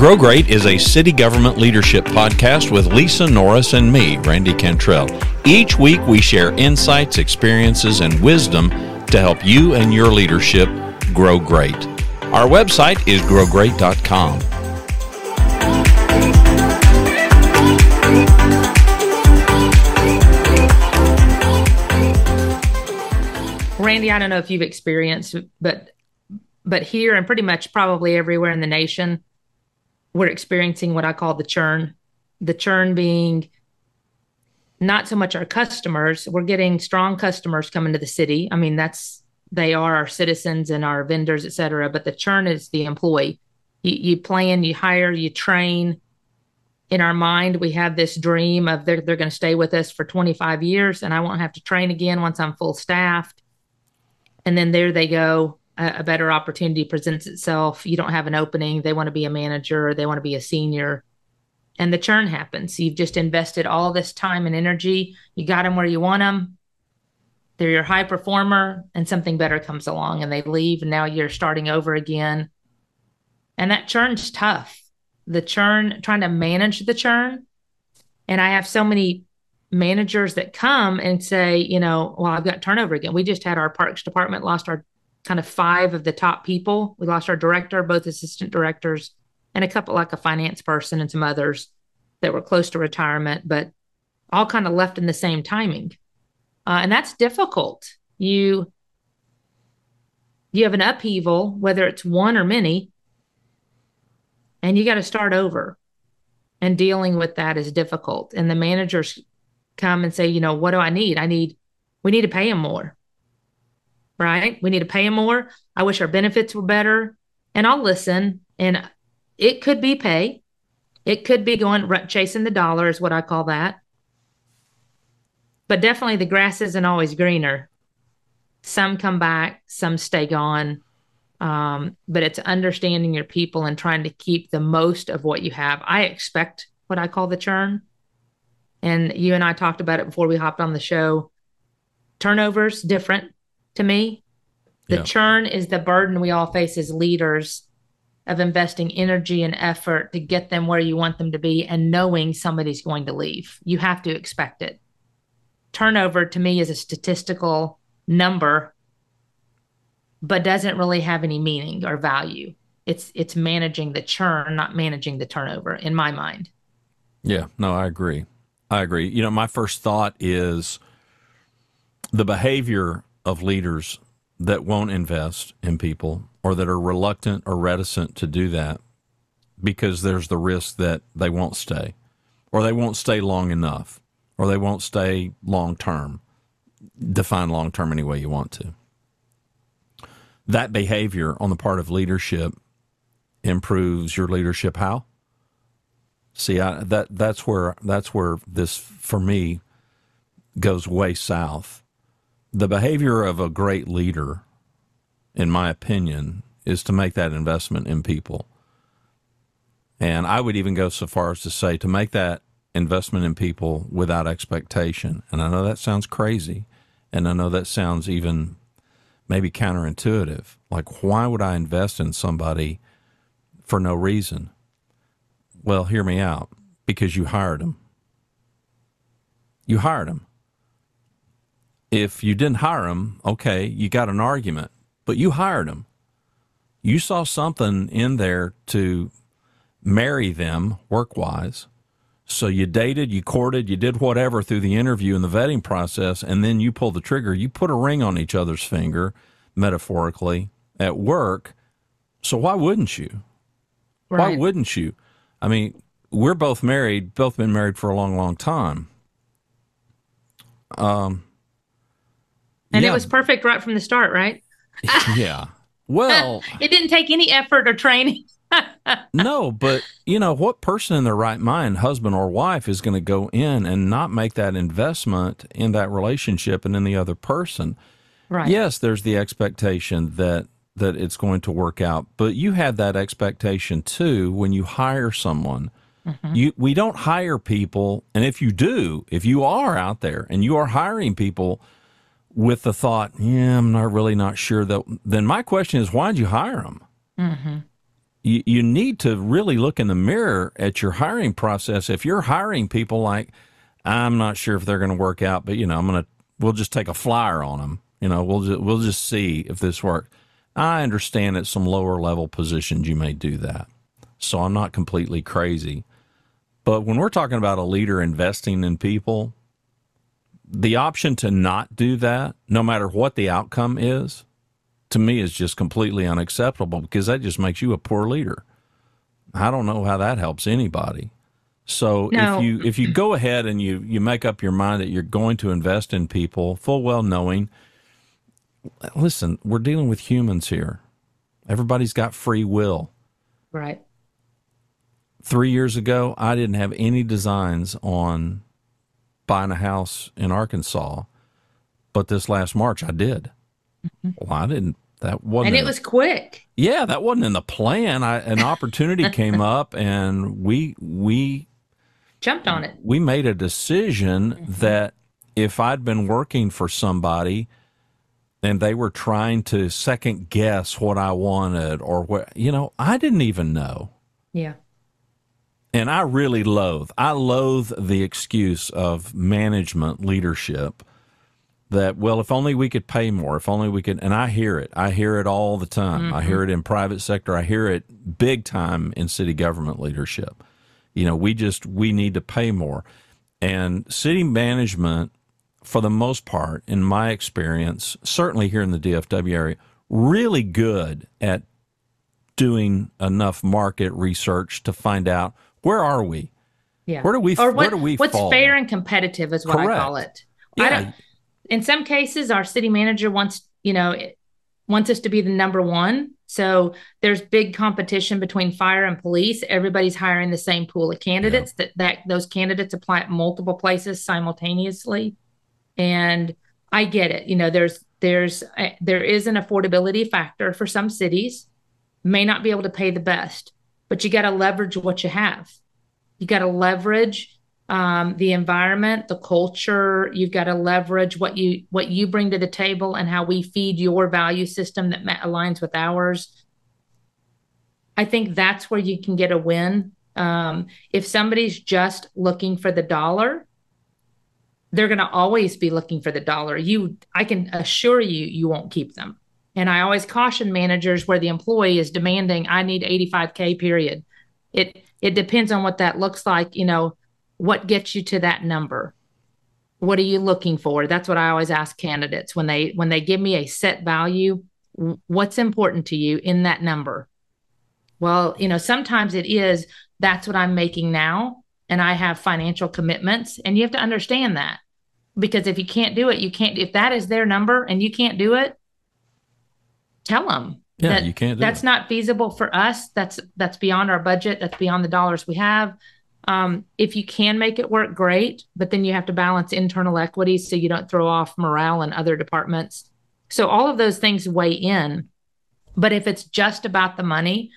Grow Great is a city government leadership podcast with Lisa Norris and me, Randy Cantrell. Each week we share insights, experiences, and wisdom to help you and your leadership grow great. Our website is growgreat.com. Randy, I don't know if you've experienced, but but here and pretty much probably everywhere in the nation, we're experiencing what I call the churn. The churn being not so much our customers, we're getting strong customers coming to the city. I mean, that's they are our citizens and our vendors, et cetera. But the churn is the employee. You, you plan, you hire, you train. In our mind, we have this dream of they're, they're going to stay with us for 25 years and I won't have to train again once I'm full staffed. And then there they go a, better opportunity presents itself. You don't have an opening. They want to be a manager they want to be a senior. And the churn happens. You've just invested all this time and energy. You got them where you want them. They're your high performer, and something better comes along and they leave. And now you're starting over again. And that churn's tough. The churn, trying to manage the churn. And I have so many managers that come and say, you know, well, I've got turnover again. We just had our parks department lost our kind of five of the top people. We lost our director, both assistant directors, and a couple like a finance person and some others that were close to retirement, but all kind of left in the same timing. Uh, and that's difficult. You you have an upheaval, whether it's one or many, and you got to start over. And dealing with that is difficult. And the managers come and say, you know, what do I need? I need, we need to pay them more right? We need to pay them more. I wish our benefits were better. And I'll listen. And it could be pay. It could be going chasing the dollar, is what I call that. But definitely the grass isn't always greener. Some come back, some stay gone. Um, but it's understanding your people and trying to keep the most of what you have. I expect what I call the churn. And you and I talked about it before we hopped on the show. Turnovers different to me. The yeah. churn is the burden we all face as leaders of investing energy and effort to get them where you want them to be and knowing somebody's going to leave. You have to expect it. Turnover to me is a statistical number but doesn't really have any meaning or value. It's it's managing the churn, not managing the turnover in my mind. Yeah, no, I agree. I agree. You know, my first thought is the behavior of leaders that won't invest in people or that are reluctant or reticent to do that because there's the risk that they won't stay or they won't stay long enough or they won't stay long term. Define long term any way you want to. That behavior on the part of leadership improves your leadership how? See, I, that that's where that's where this for me goes way south the behavior of a great leader, in my opinion, is to make that investment in people. And I would even go so far as to say to make that investment in people without expectation. And I know that sounds crazy. And I know that sounds even maybe counterintuitive. Like, why would I invest in somebody for no reason? Well, hear me out because you hired them. You hired them if you didn't hire him, okay, you got an argument, but you hired him. You saw something in there to marry them work wise. So you dated, you courted, you did whatever through the interview and the vetting process, and then you pull the trigger. You put a ring on each other's finger, metaphorically, at work. So why wouldn't you? Right. Why wouldn't you? I mean, we're both married, both been married for a long, long time. Um, and yeah. it was perfect right from the start, right? yeah. Well, it didn't take any effort or training. no, but you know, what person in their right mind, husband or wife, is going to go in and not make that investment in that relationship and in the other person? Right. Yes, there's the expectation that that it's going to work out, but you have that expectation too when you hire someone. Mm-hmm. You we don't hire people, and if you do, if you are out there and you are hiring people with the thought, yeah, I'm not really not sure that, then my question is, why'd you hire them? Mm-hmm. you, you need to really look in the mirror at your hiring process. If you're hiring people like, I'm not sure if they're going to work out, but you know, I'm going to, we'll just take a flyer on them. You know, we'll just, we'll just see if this works. I understand at some lower level positions you may do that. So I'm not completely crazy. But when we're talking about a leader investing in people, the option to not do that, no matter what the outcome is, to me is just completely unacceptable because that just makes you a poor leader. I don't know how that helps anybody. So no. if you if you go ahead and you you make up your mind that you're going to invest in people, full well knowing, listen, we're dealing with humans here. Everybody's got free will. Right. Three years ago, I didn't have any designs on buying a house in Arkansas, but this last March I did. Mm-hmm. Well, I didn't. That wasn't. And it was quick. Yeah, that wasn't in the plan. I, an opportunity came up, and we we jumped on it. We made a decision mm-hmm. that if I'd been working for somebody and they were trying to second guess what I wanted or what, you know, I didn't even know. Yeah. And I really loathe, I loathe the excuse of management leadership that, well, if only we could pay more, if only we could, and I hear it. I hear it all the time. Mm-hmm. I hear it in private sector. I hear it big time in city government leadership. You know, we just, we need to pay more. And city management for the most part, in my experience, certainly here in the DFW area, really good at doing enough market research to find out where are we. Yeah. Where do we? Or what, where do we? What's fall? fair and competitive is what Correct. I call it. Yeah. in some cases, our city manager wants you know wants us to be the number one. So there's big competition between fire and police. Everybody's hiring the same pool of candidates. Yeah. That that those candidates apply at multiple places simultaneously and I get it. You know, there's there's a, there is an affordability factor for some cities. May not be able to pay the best, but you got to leverage what you have. You got to leverage um, the environment, the culture. You've got to leverage what you what you bring to the table and how we feed your value system that aligns with ours. I think that's where you can get a win. Um, if somebody's just looking for the dollar, they're going to always be looking for the dollar. You, I can assure you, you won't keep them. And I always caution managers where the employee is demanding, I need 85K period. It, it depends on what that looks like. You know, what gets you to that number? What are you looking for? That's what I always ask candidates when they, when they give me a set value, what's important to you in that number? Well, you know, sometimes it is that's what I'm making now and I have financial commitments. And you have to understand that because if you can't do it, you can't, if that is their number and you can't do it, tell them. Yeah, that you can't. that's it. not feasible for us. That's that's beyond our budget. That's beyond the dollars we have. Um, if you can make it work, great. But then you have to balance internal equity so you don't throw off morale in other departments. So all of those things weigh in. But if it's just about the money,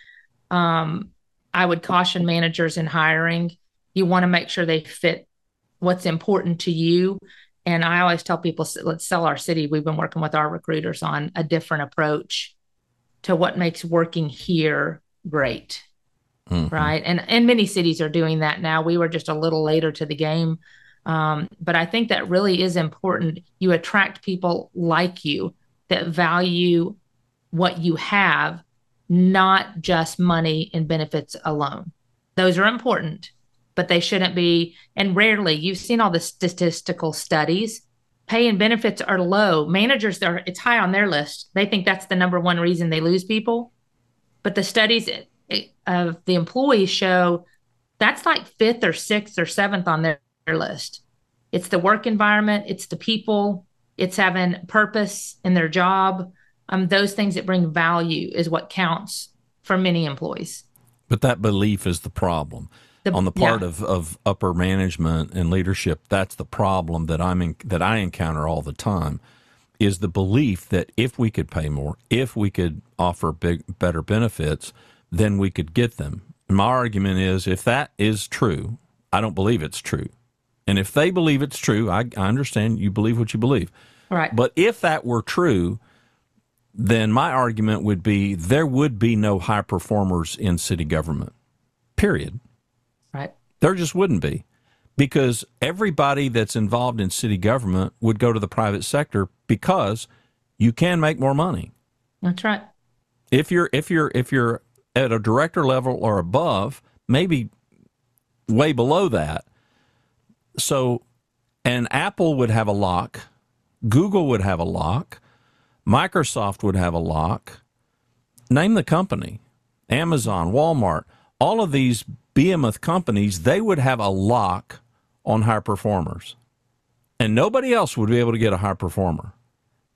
um, I would caution managers in hiring you want to make sure they fit what's important to you. And I always tell people, let's sell our city. We've been working with our recruiters on a different approach to what makes working here great. Mm-hmm. Right. And and many cities are doing that now. We were just a little later to the game. Um, but I think that really is important. You attract people like you that value what you have, not just money and benefits alone. Those are important, but they shouldn't be. And rarely, you've seen all the statistical studies. Pay and benefits are low. Managers are it's high on their list. They think that's the number one reason they lose people. But the studies of the employees show that's like fifth or sixth or seventh on their, their list. It's the work environment, it's the people, it's having purpose in their job. Um, those things that bring value is what counts for many employees. But that belief is the problem the, on the part yeah. of, of upper management and leadership, that's the problem that I'm in, that I encounter all the time is the belief that if we could pay more, if we could offer big better benefits, then we could get them. And my argument is if that is true, I don't believe it's true. And if they believe it's true, I, I understand you believe what you believe. Right. But if that were true, then my argument would be there would be no high performers in city government. Period. There just wouldn't be. Because everybody that's involved in city government would go to the private sector because you can make more money. That's right. If you're if you're if you're at a director level or above, maybe way below that. So and Apple would have a lock, Google would have a lock, Microsoft would have a lock. Name the company. Amazon, Walmart, all of these behemoth companies, they would have a lock on high performers. And nobody else would be able to get a high performer.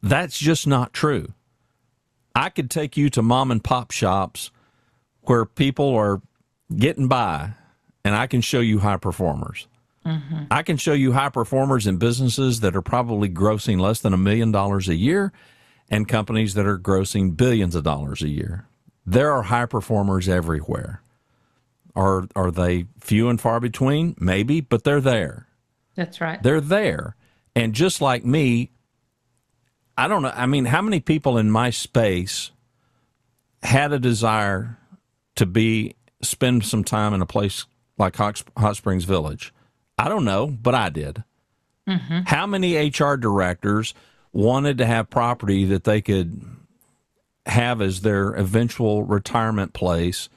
That's just not true. I could take you to mom and pop shops where people are getting by, and I can show you high performers. Mm-hmm. I can show you high performers in businesses that are probably grossing less than a million dollars a year and companies that are grossing billions of dollars a year. There are high performers everywhere. Are are they few and far between? Maybe, but they're there. That's right. They're there. And just like me, I don't know. I mean, how many people in my space had a desire to be spend some time in a place like Hot, Hot Springs Village? I don't know, but I did. Mm-hmm. How many HR directors wanted to have property that they could have as their eventual retirement place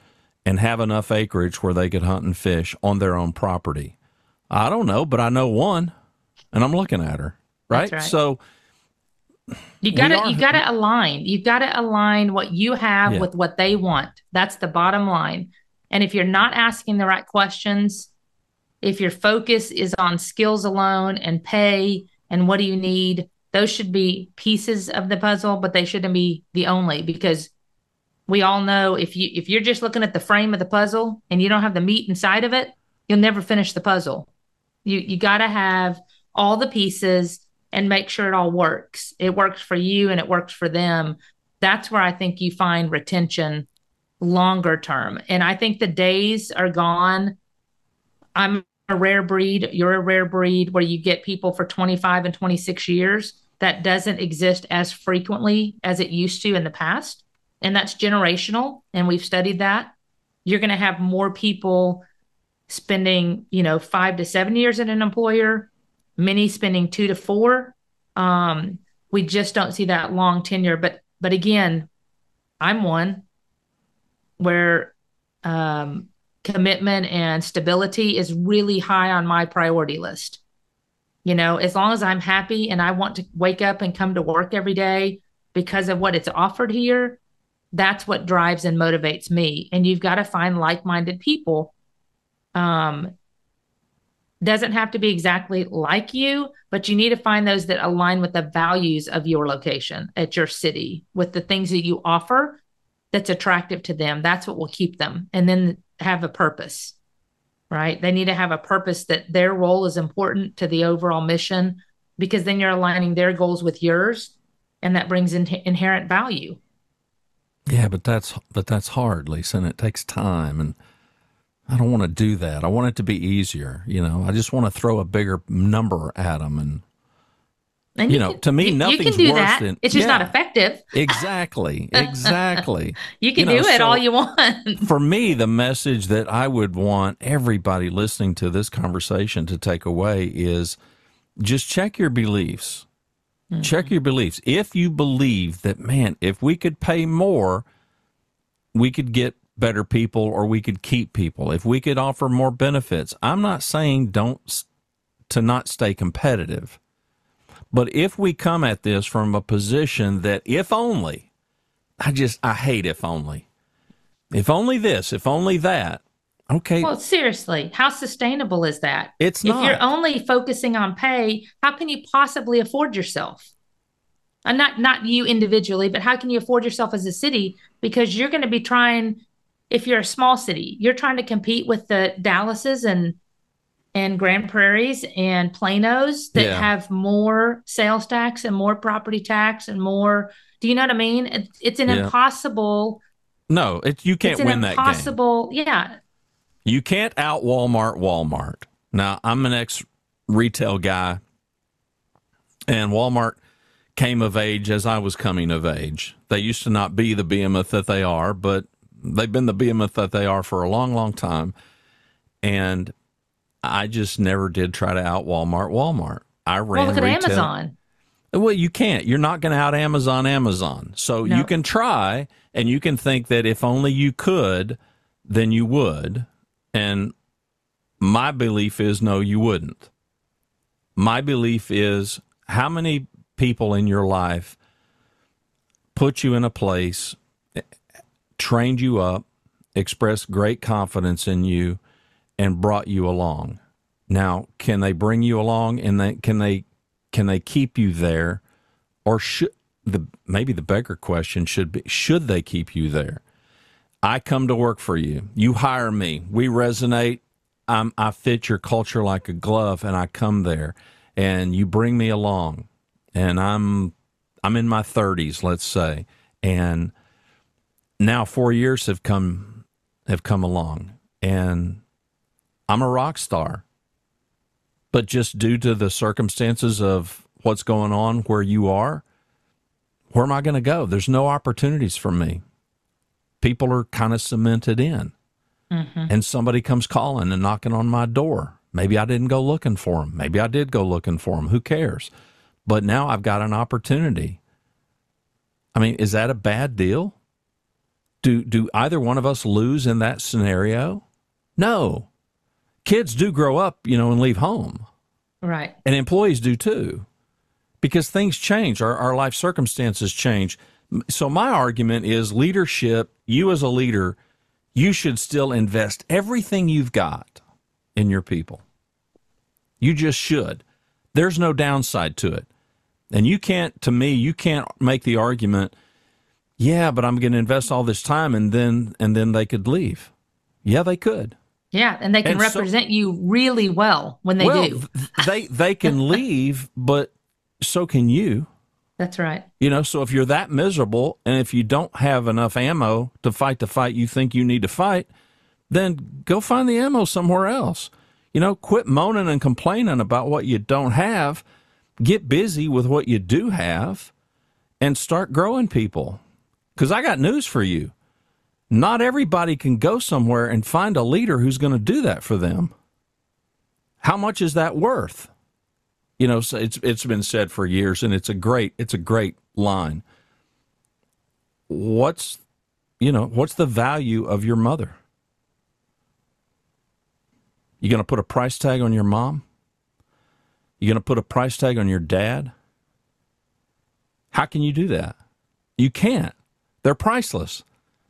and have enough acreage where they could hunt and fish on their own property? I don't know, but I know one, and I'm looking at her. Right. right. So you gotta you gotta align. You gotta align what you have yeah. with what they want. That's the bottom line. And if you're not asking the right questions, if your focus is on skills alone and pay and what do you need, those should be pieces of the puzzle, but they shouldn't be the only because we all know if you if you're just looking at the frame of the puzzle and you don't have the meat inside of it, you'll never finish the puzzle. You you got to have all the pieces and make sure it all works. It works for you and it works for them. That's where I think you find retention longer term. And I think the days are gone. I'm a rare breed, you're a rare breed where you get people for 25 and 26 years. That doesn't exist as frequently as it used to in the past. And that's generational. And we've studied that. You're going to have more people spending, you know, five to seven years in an employer, many spending two to four. Um, we just don't see that long tenure. But but again, I'm one where um, commitment and stability is really high on my priority list. You know, as long as I'm happy and I want to wake up and come to work every day because of what it's offered here, that's what drives and motivates me. And you've got to find like minded people. Um, doesn't have to be exactly like you, but you need to find those that align with the values of your location at your city, with the things that you offer that's attractive to them. That's what will keep them. And then have a purpose, right? They need to have a purpose that their role is important to the overall mission because then you're aligning their goals with yours and that brings in inherent value. Yeah, but that's but that's hard, Lisa, and it takes time and I don't want to do that. I want it to be easier, you know. I just want to throw a bigger number at them and and you, you know, can, to me, you, nothing's you can do worse that. than it's just yeah, not effective. exactly, exactly. you can you know, do it so all you want. for me, the message that I would want everybody listening to this conversation to take away is just check your beliefs. Mm-hmm. Check your beliefs. If you believe that, man, if we could pay more, we could get better people or we could keep people. If we could offer more benefits, I'm not saying don't to not stay competitive. But if we come at this from a position that if only, I just, I hate if only. If only this, if only that. Okay. Well, seriously, how sustainable is that? It's not. If you're only focusing on pay, how can you possibly afford yourself? And not not you individually, but how can you afford yourself as a city? Because you're going to be trying. If you're a small city, you're trying to compete with the Dallases and and Grand Prairies and Planos that yeah. have more sales tax and more property tax and more. Do you know what I mean? It's, it's an yeah. impossible. No, it, you can't win that game. Impossible, yeah. You can't out Walmart Walmart. Now, I'm an ex retail guy, and Walmart came of age as I was coming of age. They used to not be the behemoth that they are, but they've been the behemoth that they are for a long, long time. And I just never did try to out Walmart Walmart. I ran well, look at retail. Amazon. Well, you can't. You're not going to out Amazon Amazon. So No. you can try and you can think that if only you could, then you would. And my belief is no, you wouldn't. My belief is how many people in your life put you in a place, trained you up, expressed great confidence in you, and brought you along. Now, can they bring you along and they, can they can they keep you there or should the maybe the bigger question should be should they keep you there? I come to work for you. You hire me. We resonate. I'm, I fit your culture like a glove, and I come there, and you bring me along, and I'm I'm in my 30s, let's say, and now four years have come have come along, and I'm a rock star. But just due to the circumstances of what's going on where you are, where am I going to go? There's no opportunities for me. People are kind of cemented in. Mm-hmm. And somebody comes calling and knocking on my door. Maybe I didn't go looking for them. Maybe I did go looking for them. Who cares? But now I've got an opportunity. I mean, is that a bad deal? Do do either one of us lose in that scenario? No. Kids do grow up, you know, and leave home Right. and employees do too because things change our, our life circumstances change so my argument is leadership you as a leader you should still invest everything you've got in your people. You just should. There's no downside to it. And you can't to me you can't make the argument yeah but i'm going to invest all this time and then and then they could leave. Yeah they could. Yeah, and they can And so- represent you really well when they well do. they they can leave but so can you That's right. You know, so if you're that miserable and if you don't have enough ammo to fight the fight you think you need to fight, then go find the ammo somewhere else. You know, quit moaning and complaining about what you don't have. Get busy with what you do have and start growing people. Because I got news for you. Not everybody can go somewhere and find a leader who's going to do that for them. How much is that worth? You know it's it's been said for years and it's a great it's a great line. What's you know what's the value of your mother? You going to put a price tag on your mom? You going to put a price tag on your dad? How can you do that? You can't. They're priceless.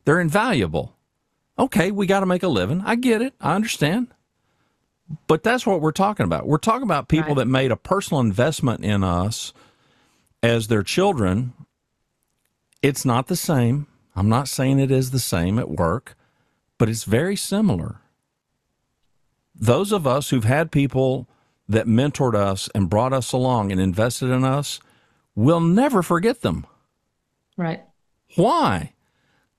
They're invaluable. Okay we got to make a living. I get it. I understand but that's what we're talking about. We're talking about people Right. that made a personal investment in us as their children. It's not the same. I'm not saying it is the same at work, but it's very similar. Those of us who've had people that mentored us and brought us along and invested in us will never forget them. Right. Why?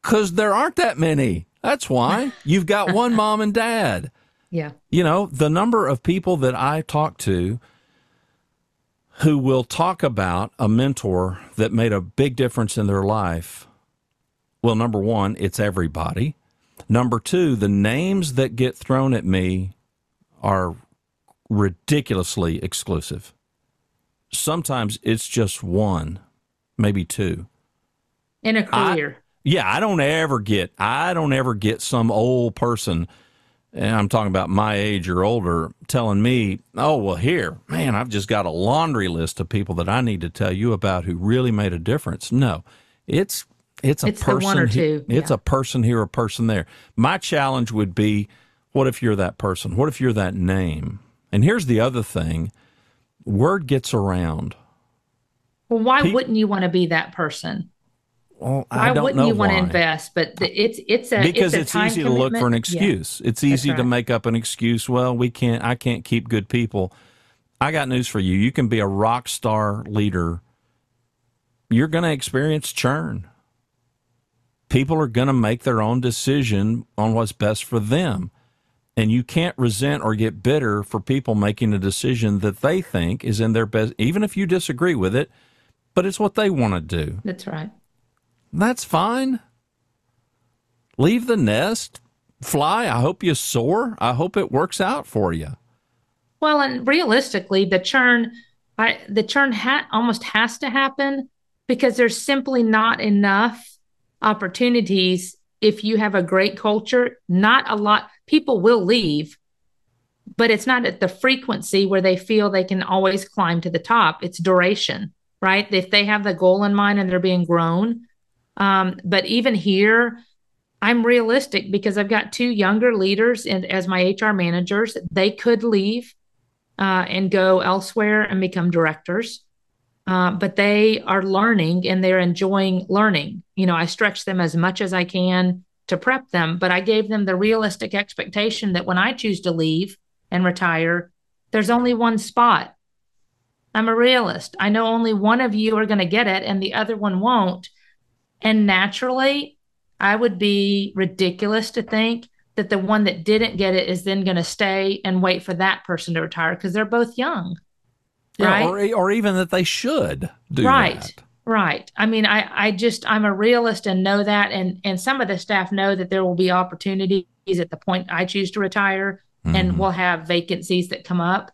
Because there aren't that many. That's why. You've got one mom and dad Yeah. you know, the number of people that I talk to who will talk about a mentor that made a big difference in their life. Well, number one, it's everybody. Number two, the names that get thrown at me are ridiculously exclusive. Sometimes it's just one, maybe two. In a I- career. Yeah, I don't ever get I don't ever get some old person and I'm talking about my age or older telling me, "Oh, well here, man, I've just got a laundry list of people that I need to tell you about who really made a difference." No. It's it's a It's person one or he- two, it's yeah. a person here, a person there. My challenge would be, what if you're that person? What if you're that name? And here's the other thing. Word gets around. well, why pe- wouldn't you want to be that person? Well, Why wouldn't you want to invest? But the, it's it's a because it's, a it's, easy to look for an commitment. Yeah. excuse. It's easy to make up an excuse. Well, we can't. I can't keep good people. I got news for you. You can be a rock star leader. You're going to experience churn. People are going to make their own decision on what's best for them. And you can't resent or get bitter for people making a decision that they think is in their best, even if you disagree with it. but it's what they want to do. That's right. That's fine. Leave the nest, fly. I hope you soar. I hope it works out for you. Well, and realistically, the churn, I, the churn ha- almost has to happen because there's simply not enough opportunities. If you have a great culture, not a lot people will leave, but it's not at the frequency where they feel they can always climb to the top. It's duration, right? If they have the goal in mind and they're being grown. Um, but even here, I'm realistic because I've got two younger leaders and as my HR managers. They could leave uh, and go elsewhere and become directors. Uh, but they are learning and they're enjoying learning. You know, I stretch them as much as I can to prep them, but I gave them the realistic expectation that when I choose to leave and retire, there's only one spot. I'm a realist. I know only one of you are going to get it and the other one won't. And naturally, I would be ridiculous to think that the one that didn't get it is then going to stay and wait for that person to retire because they're both young. Yeah, right? or, or even that they should do right. that. Right. I mean, I, I just I'm a realist and know that and and some of the staff know that there will be opportunities at the point I choose to retire mm-hmm. and we'll have vacancies that come up.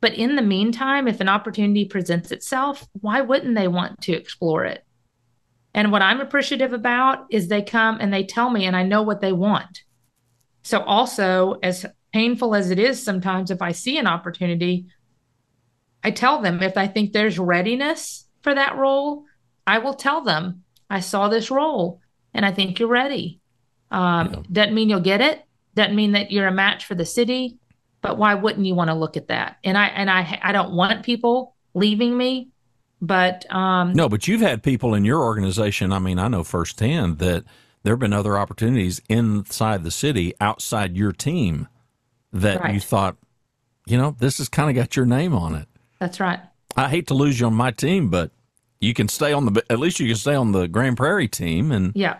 But in the meantime, if an opportunity presents itself, why wouldn't they want to explore it? And what I'm appreciative about is they come and they tell me and I know what they want. So also as painful as it is sometimes if I see an opportunity, I tell them if I think there's readiness for that role, I will tell them I saw this role and I think you're ready. Um, yeah. Doesn't mean you'll get it. Doesn't mean that you're a match for the city. But why wouldn't you want to look at that? And I and I I don't want people leaving me, but um, no. But you've had people in your organization. I mean, I know firsthand that there have been other opportunities inside the city, outside your team, that right. you thought, you know, this has kind of got your name on it. That's right. I hate to lose you on my team, but you can stay on the at least you can stay on the Grand Prairie team, and yeah.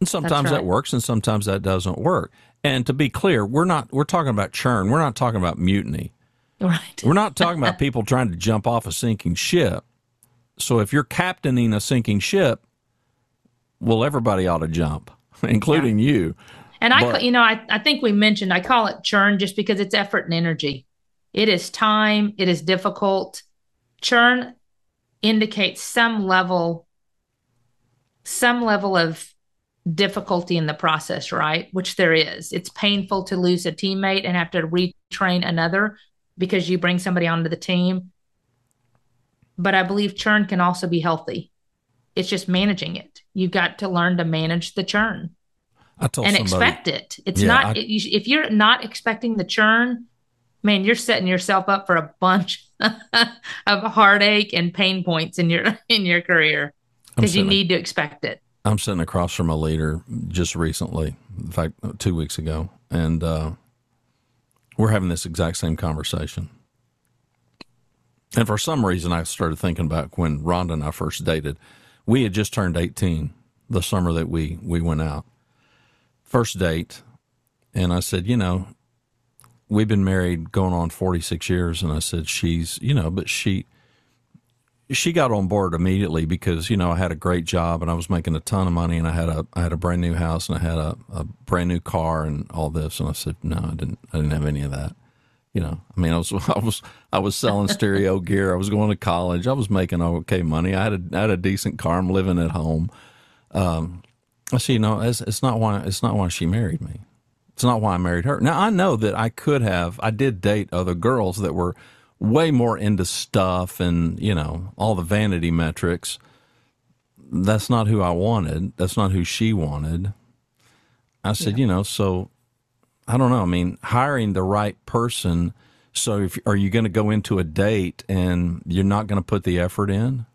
And sometimes right. that works, and sometimes that doesn't work. And to be clear, we're not we're talking about churn. We're not talking about mutiny. Right. We're not talking about people trying to jump off a sinking ship. So if you're captaining a sinking ship, well, everybody ought to jump, including yeah. you. And I, you know, I, I think we mentioned I call it churn just because it's effort and energy. It is time, it is difficult. Churn indicates some level some level of difficulty in the process, right? Which there is. It's painful to lose a teammate and have to retrain another because you bring somebody onto the team. But I believe churn can also be healthy. It's just managing it. You've got to learn to manage the churn and somebody, expect it. It's yeah, not, I, if you're not expecting the churn, man, you're setting yourself up for a bunch of heartache and pain points in your in your career because you need to expect it. I'm sitting across from a leader just recently, in fact, two weeks ago, and uh, we're having this exact same conversation. And for some reason, I started thinking about when Rhonda and I first dated. We had just turned 18 the summer that we we went out. First date, and I said, you know, we've been married going on 46 years and i said she's you know but she she got on board immediately because you know I had a great job and I was making a ton of money and I had a I had a brand new house and I had a, a brand new car and all this. And I said no I didn't I didn't have any of that. You know I mean I was I was I was selling stereo gear. I was going to college. I was making okay money. I had a I had a decent car. I'm living at home. Um, I see you know it's, it's not why it's not why she married me. It's not why I married her. Now I know that I could have. I did date other girls that were way more into stuff and you know all the vanity metrics. That's not who I wanted. That's not who she wanted. I said, yeah. you know, so I don't know. I mean, hiring the right person. So, if, are you going to go into a date and you're not going to put the effort in?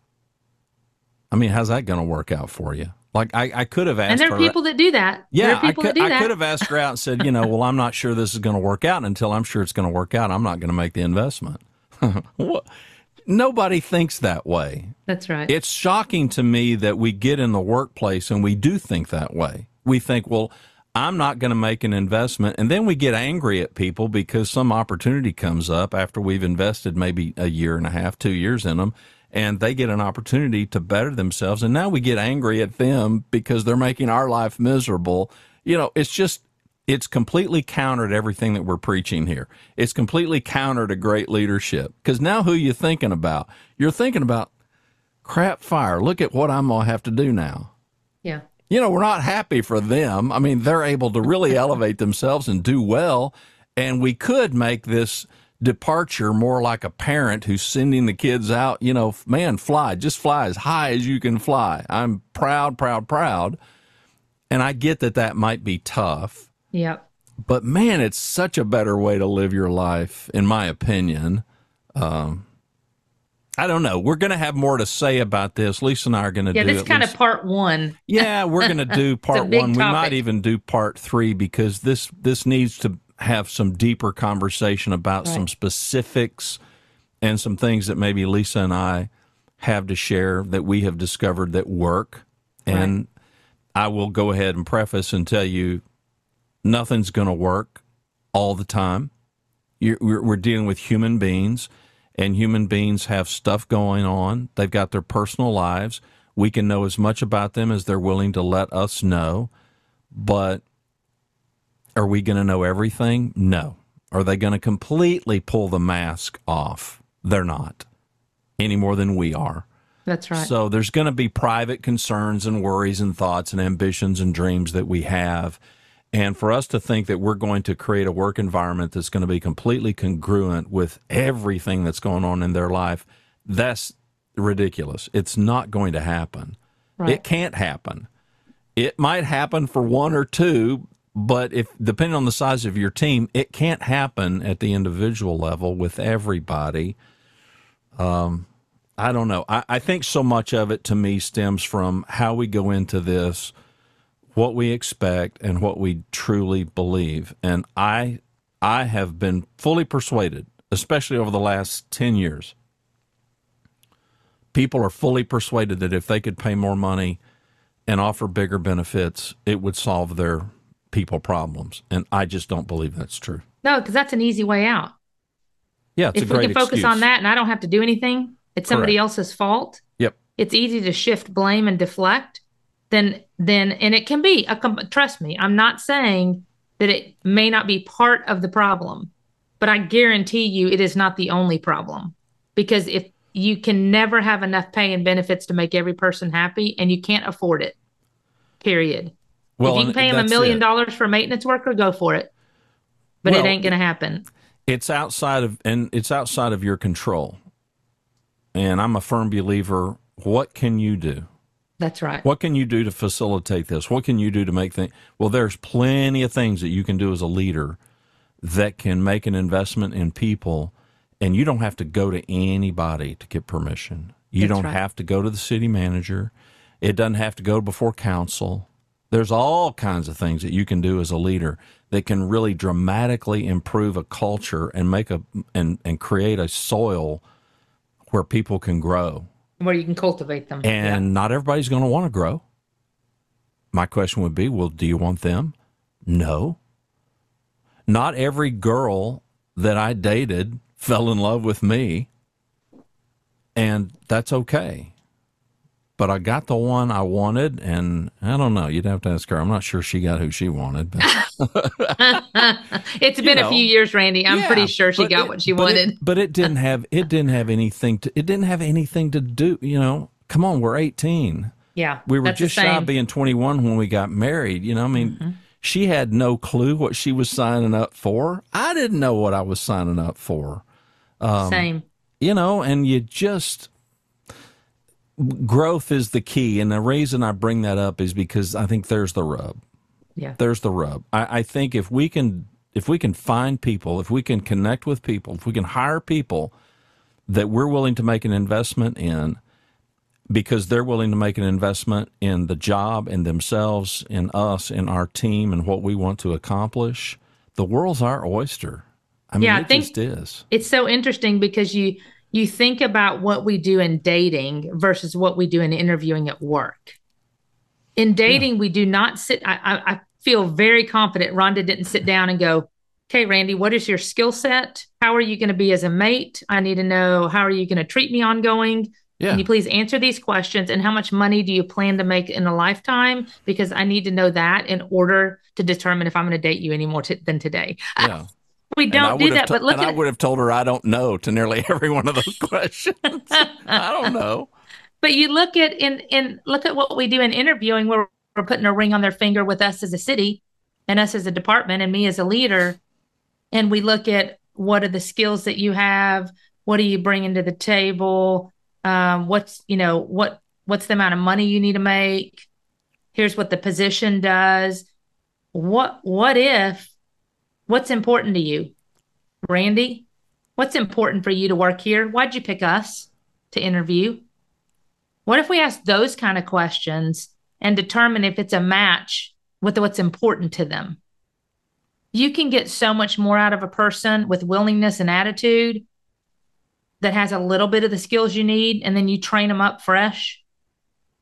I mean, how's that going to work out for you? Like I, I could have asked. And there are people that do that. Yeah, I could, I could have asked her out and said, you know, well, I'm not sure this is going to work out until I'm sure it's going to work out. I'm not going to make the investment. Nobody thinks that way. That's right. It's shocking to me that we get in the workplace and we do think that way. We think, well, I'm not going to make an investment. And then we get angry at people because some opportunity comes up after we've invested maybe a year and a half, two years in them and they get an opportunity to better themselves. And now we get angry at them because they're making our life miserable. You know, it's just, it's completely counter to everything that we're preaching here. It's completely counter to great leadership. Because now who you thinking about? You're thinking about crap fire. Look at what I'm going to have to do now. Yeah. You know, we're not happy for them. I mean, they're able to really elevate themselves and do well. And we could make this departure more like a parent who's sending the kids out, you know, man, fly, just fly as high as you can fly. I'm proud, proud, proud. And I get that that might be tough. Yep. But man, it's such a better way to live your life, in my opinion. Um, I don't know. We're going to have more to say about this. Lisa and I are going to yeah, do. this is kind least, of part one. yeah, we're going to do part one. Topic. We might even do part three because this this needs to have some deeper conversation about right. some specifics and some things that maybe Lisa and I have to share that we have discovered that work. Right. And I will go ahead and preface and tell you nothing's going to work all the time. You're, we're dealing with human beings, and human beings have stuff going on. They've got their personal lives. We can know as much about them as they're willing to let us know. But are we going to know everything? No. Are they going to completely pull the mask off? They're not any more than we are. That's right. So there's going to be private concerns and worries and thoughts and ambitions and dreams that we have. And for us to think that we're going to create a work environment that's going to be completely congruent with everything that's going on in their life, that's ridiculous. It's not going to happen. Right. It can't happen. It might happen for one or two, but if depending on the size of your team, it can't happen at the individual level with everybody. Um, I don't know. I, I think so much of it to me stems from how we go into this, what we expect, and what we truly believe. And I, I have been fully persuaded, especially over the last ten years. People are fully persuaded that if they could pay more money and offer bigger benefits, it would solve their people problems. And I just don't believe that's true. No, because that's an easy way out. Yeah, if we can focus excuse. on that and I don't have to do anything, it's somebody Correct. else's fault. Yep. It's easy to shift blame and deflect. Then, then, and it can be a. Trust me, I'm not saying that it may not be part of the problem, but I guarantee you it is not the only problem. Because if you can never have enough pay and benefits to make every person happy, and you can't afford it, period. Well, if you can pay him a million dollars for a maintenance worker, go for it. But well, it ain't going to happen. It's outside of and it's outside of your control. And I'm a firm believer. What can you do? That's right. What can you do to facilitate this? What can you do to make things? Well, there's plenty of things that you can do as a leader that can make an investment in people, and you don't have to go to anybody to get permission. You That's don't right. have to go to the city manager. It doesn't have to go before council. There's all kinds of things that you can do as a leader that can really dramatically improve a culture and make a and and create a soil where people can grow. Where you can cultivate them. And yeah. not everybody's going to want to grow. My question would be, well, do you want them? No. Not every girl that I dated fell in love with me. And that's okay but I got the one I wanted, and I don't know. You'd have to ask her. I'm not sure she got who she wanted. it's been know, a few years, Randy. I'm yeah, pretty sure she got it, what she but wanted. It, but it didn't have it didn't have anything to it didn't have anything to do. You know, come on, we're 18. Yeah, we were just shy of being 21 when we got married. You know, I mean. Mm-hmm. She had no clue what she was signing up for. I didn't know what I was signing up for. Um, Same. You know, and you just growth is the key. And the reason I bring that up is because I think there's the rub. Yeah. There's the rub. I, I think if we can if we can find people, if we can connect with people, if we can hire people that we're willing to make an investment in because they're willing to make an investment in the job and themselves, in us, in our team, and what we want to accomplish, the world's our oyster. I mean, yeah, it I think just is. It's so interesting because you you think about what we do in dating versus what we do in interviewing at work. In dating, yeah. we do not sit. I, I, I feel very confident Rhonda didn't sit down and go, Okay, Randy, what is your skill set? How are you going to be as a mate? I need to know how are you going to treat me ongoing? Yeah. Can you please answer these questions? And how much money do you plan to make in a lifetime? Because I need to know that in order to determine if I'm going to date you any more t- than today. Yeah. we don't do that, to- but look and at I would have told her I don't know to nearly every one of those questions. I don't know. But you look at in in look at what we do in interviewing where we're putting a ring on their finger with us as a city and us as a department and me as a leader. And we look at what are the skills that you have, what are you bringing to the table, um, what's you know what what's the amount of money you need to make. Here's what the position does. What what if what's important to you, Randy? What's important for you to work here? Why'd you pick us to interview? What if we ask those kind of questions and determine if it's a match with what's important to them? You can get so much more out of a person with willingness and attitude that has a little bit of the skills you need, and then you train them up fresh.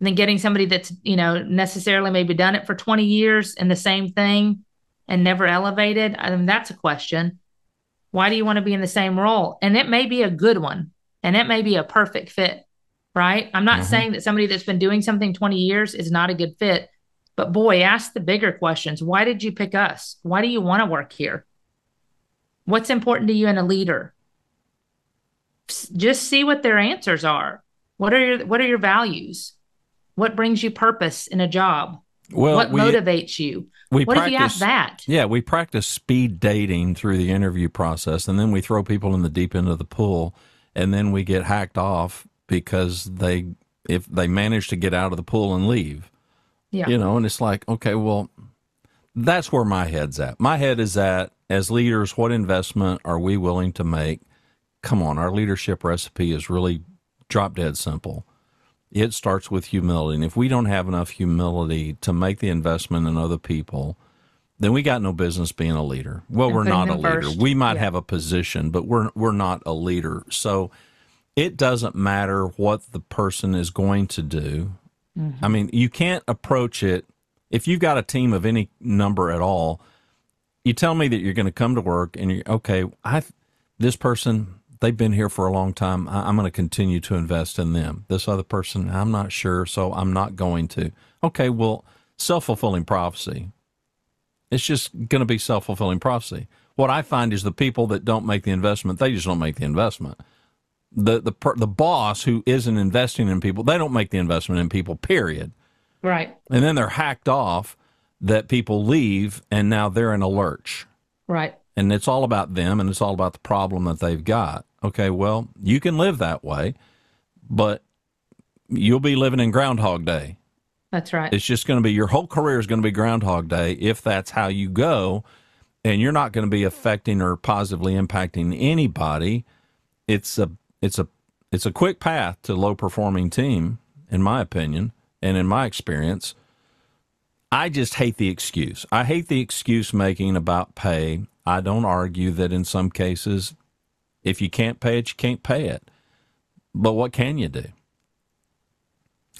And then getting somebody that's, you know, necessarily maybe done it for 20 years and the same thing and never elevated. I mean, that's a question. Why do you want to be in the same role? And it may be a good one and it may be a perfect fit right? I'm not mm-hmm. saying that somebody that's been doing something 20 years is not a good fit, but boy, ask the bigger questions. Why did you pick us? Why do you want to work here? What's important to you in a leader? Just see what their answers are. What are your what are your values? What brings you purpose in a job? Well, what we, motivates you? We what practice, if you ask that? Yeah, we practice speed dating through the interview process, and then we throw people in the deep end of the pool, and then we get hacked off because they if they manage to get out of the pool and leave. Yeah. You know, and it's like, okay, well, that's where my head's at. My head is at as leaders, what investment are we willing to make? Come on, our leadership recipe is really drop dead simple. It starts with humility. And if we don't have enough humility to make the investment in other people, then we got no business being a leader. Well, and we're not a leader. First. We might yeah. have a position, but we're we're not a leader. So it doesn't matter what the person is going to do. Mm-hmm. I mean, you can't approach it if you've got a team of any number at all. You tell me that you're going to come to work and you're okay. I this person they've been here for a long time. I, I'm going to continue to invest in them. This other person, I'm not sure, so I'm not going to. Okay, well, self fulfilling prophecy. It's just going to be self fulfilling prophecy. What I find is the people that don't make the investment, they just don't make the investment the the the boss who isn't investing in people, they don't make the investment in people. Period. Right. And then they're hacked off that people leave, and now they're in a lurch. Right. And it's all about them, and it's all about the problem that they've got. Okay, well, you can live that way, but you'll be living in Groundhog Day. That's right. It's just going to be your whole career is going to be Groundhog Day if that's how you go, and you're not going to be affecting or positively impacting anybody. It's a it's a it's a quick path to low performing team, in my opinion, and in my experience. I just hate the excuse. I hate the excuse making about pay. I don't argue that in some cases, if you can't pay it, you can't pay it. But what can you do?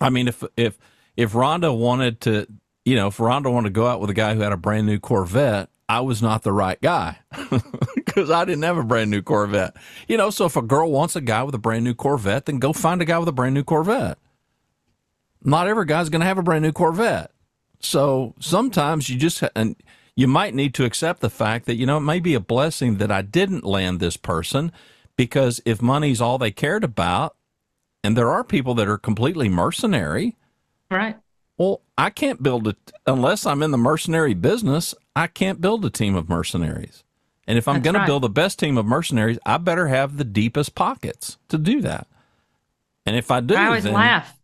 I mean, if if if Rhonda wanted to, you know, if Rhonda wanted to go out with a guy who had a brand new Corvette, I was not the right guy because I didn't have a brand new Corvette. You know, so if a girl wants a guy with a brand new Corvette, then go find a guy with a brand new Corvette. Not every guy's going to have a brand new Corvette. So sometimes you just, and you might need to accept the fact that, you know, it may be a blessing that I didn't land this person because if money's all they cared about, and there are people that are completely mercenary. Right. Well, I can't build it unless I'm in the mercenary business. I can't build a team of mercenaries. And if I'm going right. to build the best team of mercenaries, I better have the deepest pockets to do that. And if I do, I always laugh.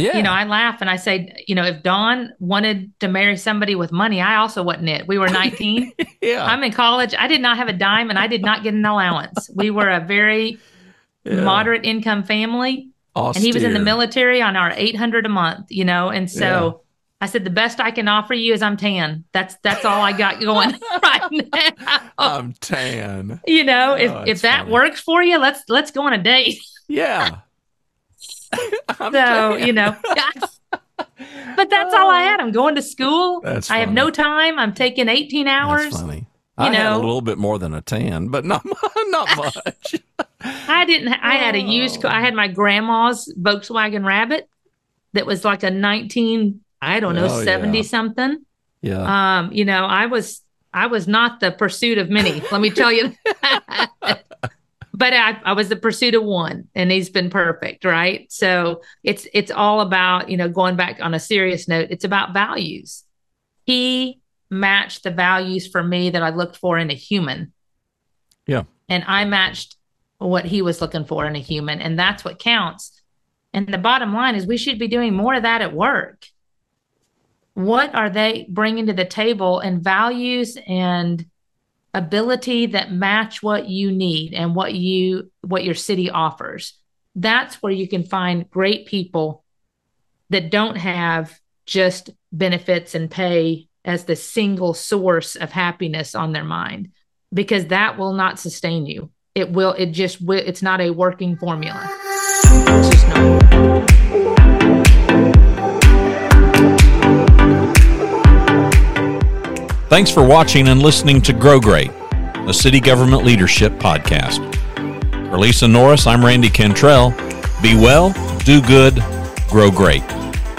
Yeah. You know, I laugh and I say, you know, if Don wanted to marry somebody with money, I also wasn't it. We were 19. yeah. I'm in college. I did not have a dime and I did not get an allowance. we were a very yeah. moderate income family. Austere. And he was in the military on our 800 a month, you know, and so I said the best I can offer you is I'm tan. That's that's all I got going right now. I'm tan. You know, if oh, if that funny. works for you, let's let's go on a date. Yeah. so tan. you know, but that's all I had. I'm going to school. That's I have no time. I'm taking 18 hours. That's funny. You I know, had a little bit more than a tan, but not not much. I didn't. I had a used. I had my grandma's Volkswagen Rabbit that was like a nineteen. I don't know, Oh, seventy yeah. something. Yeah. Um, you know, I was I was not the pursuit of many. let me tell you. But I, I was the pursuit of one, and he's been perfect, right? So it's it's all about you know going back on a serious note. It's about values. He matched the values for me that I looked for in a human. Yeah. and I matched what he was looking for in a human, and that's what counts. And the bottom line is, we should be doing more of that at work what are they bringing to the table and values and ability that match what you need and what you what your city offers. That's where you can find great people that don't have just benefits and pay as the single source of happiness on their mind because that will not sustain you. It will it just will it's not a working formula Thanks for watching and listening to Grow Great, a city government leadership podcast. For Lisa Norris, I'm Randy Cantrell. Be well, do good, grow great.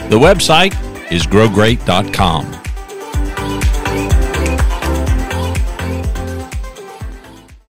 The website is growgreat.com.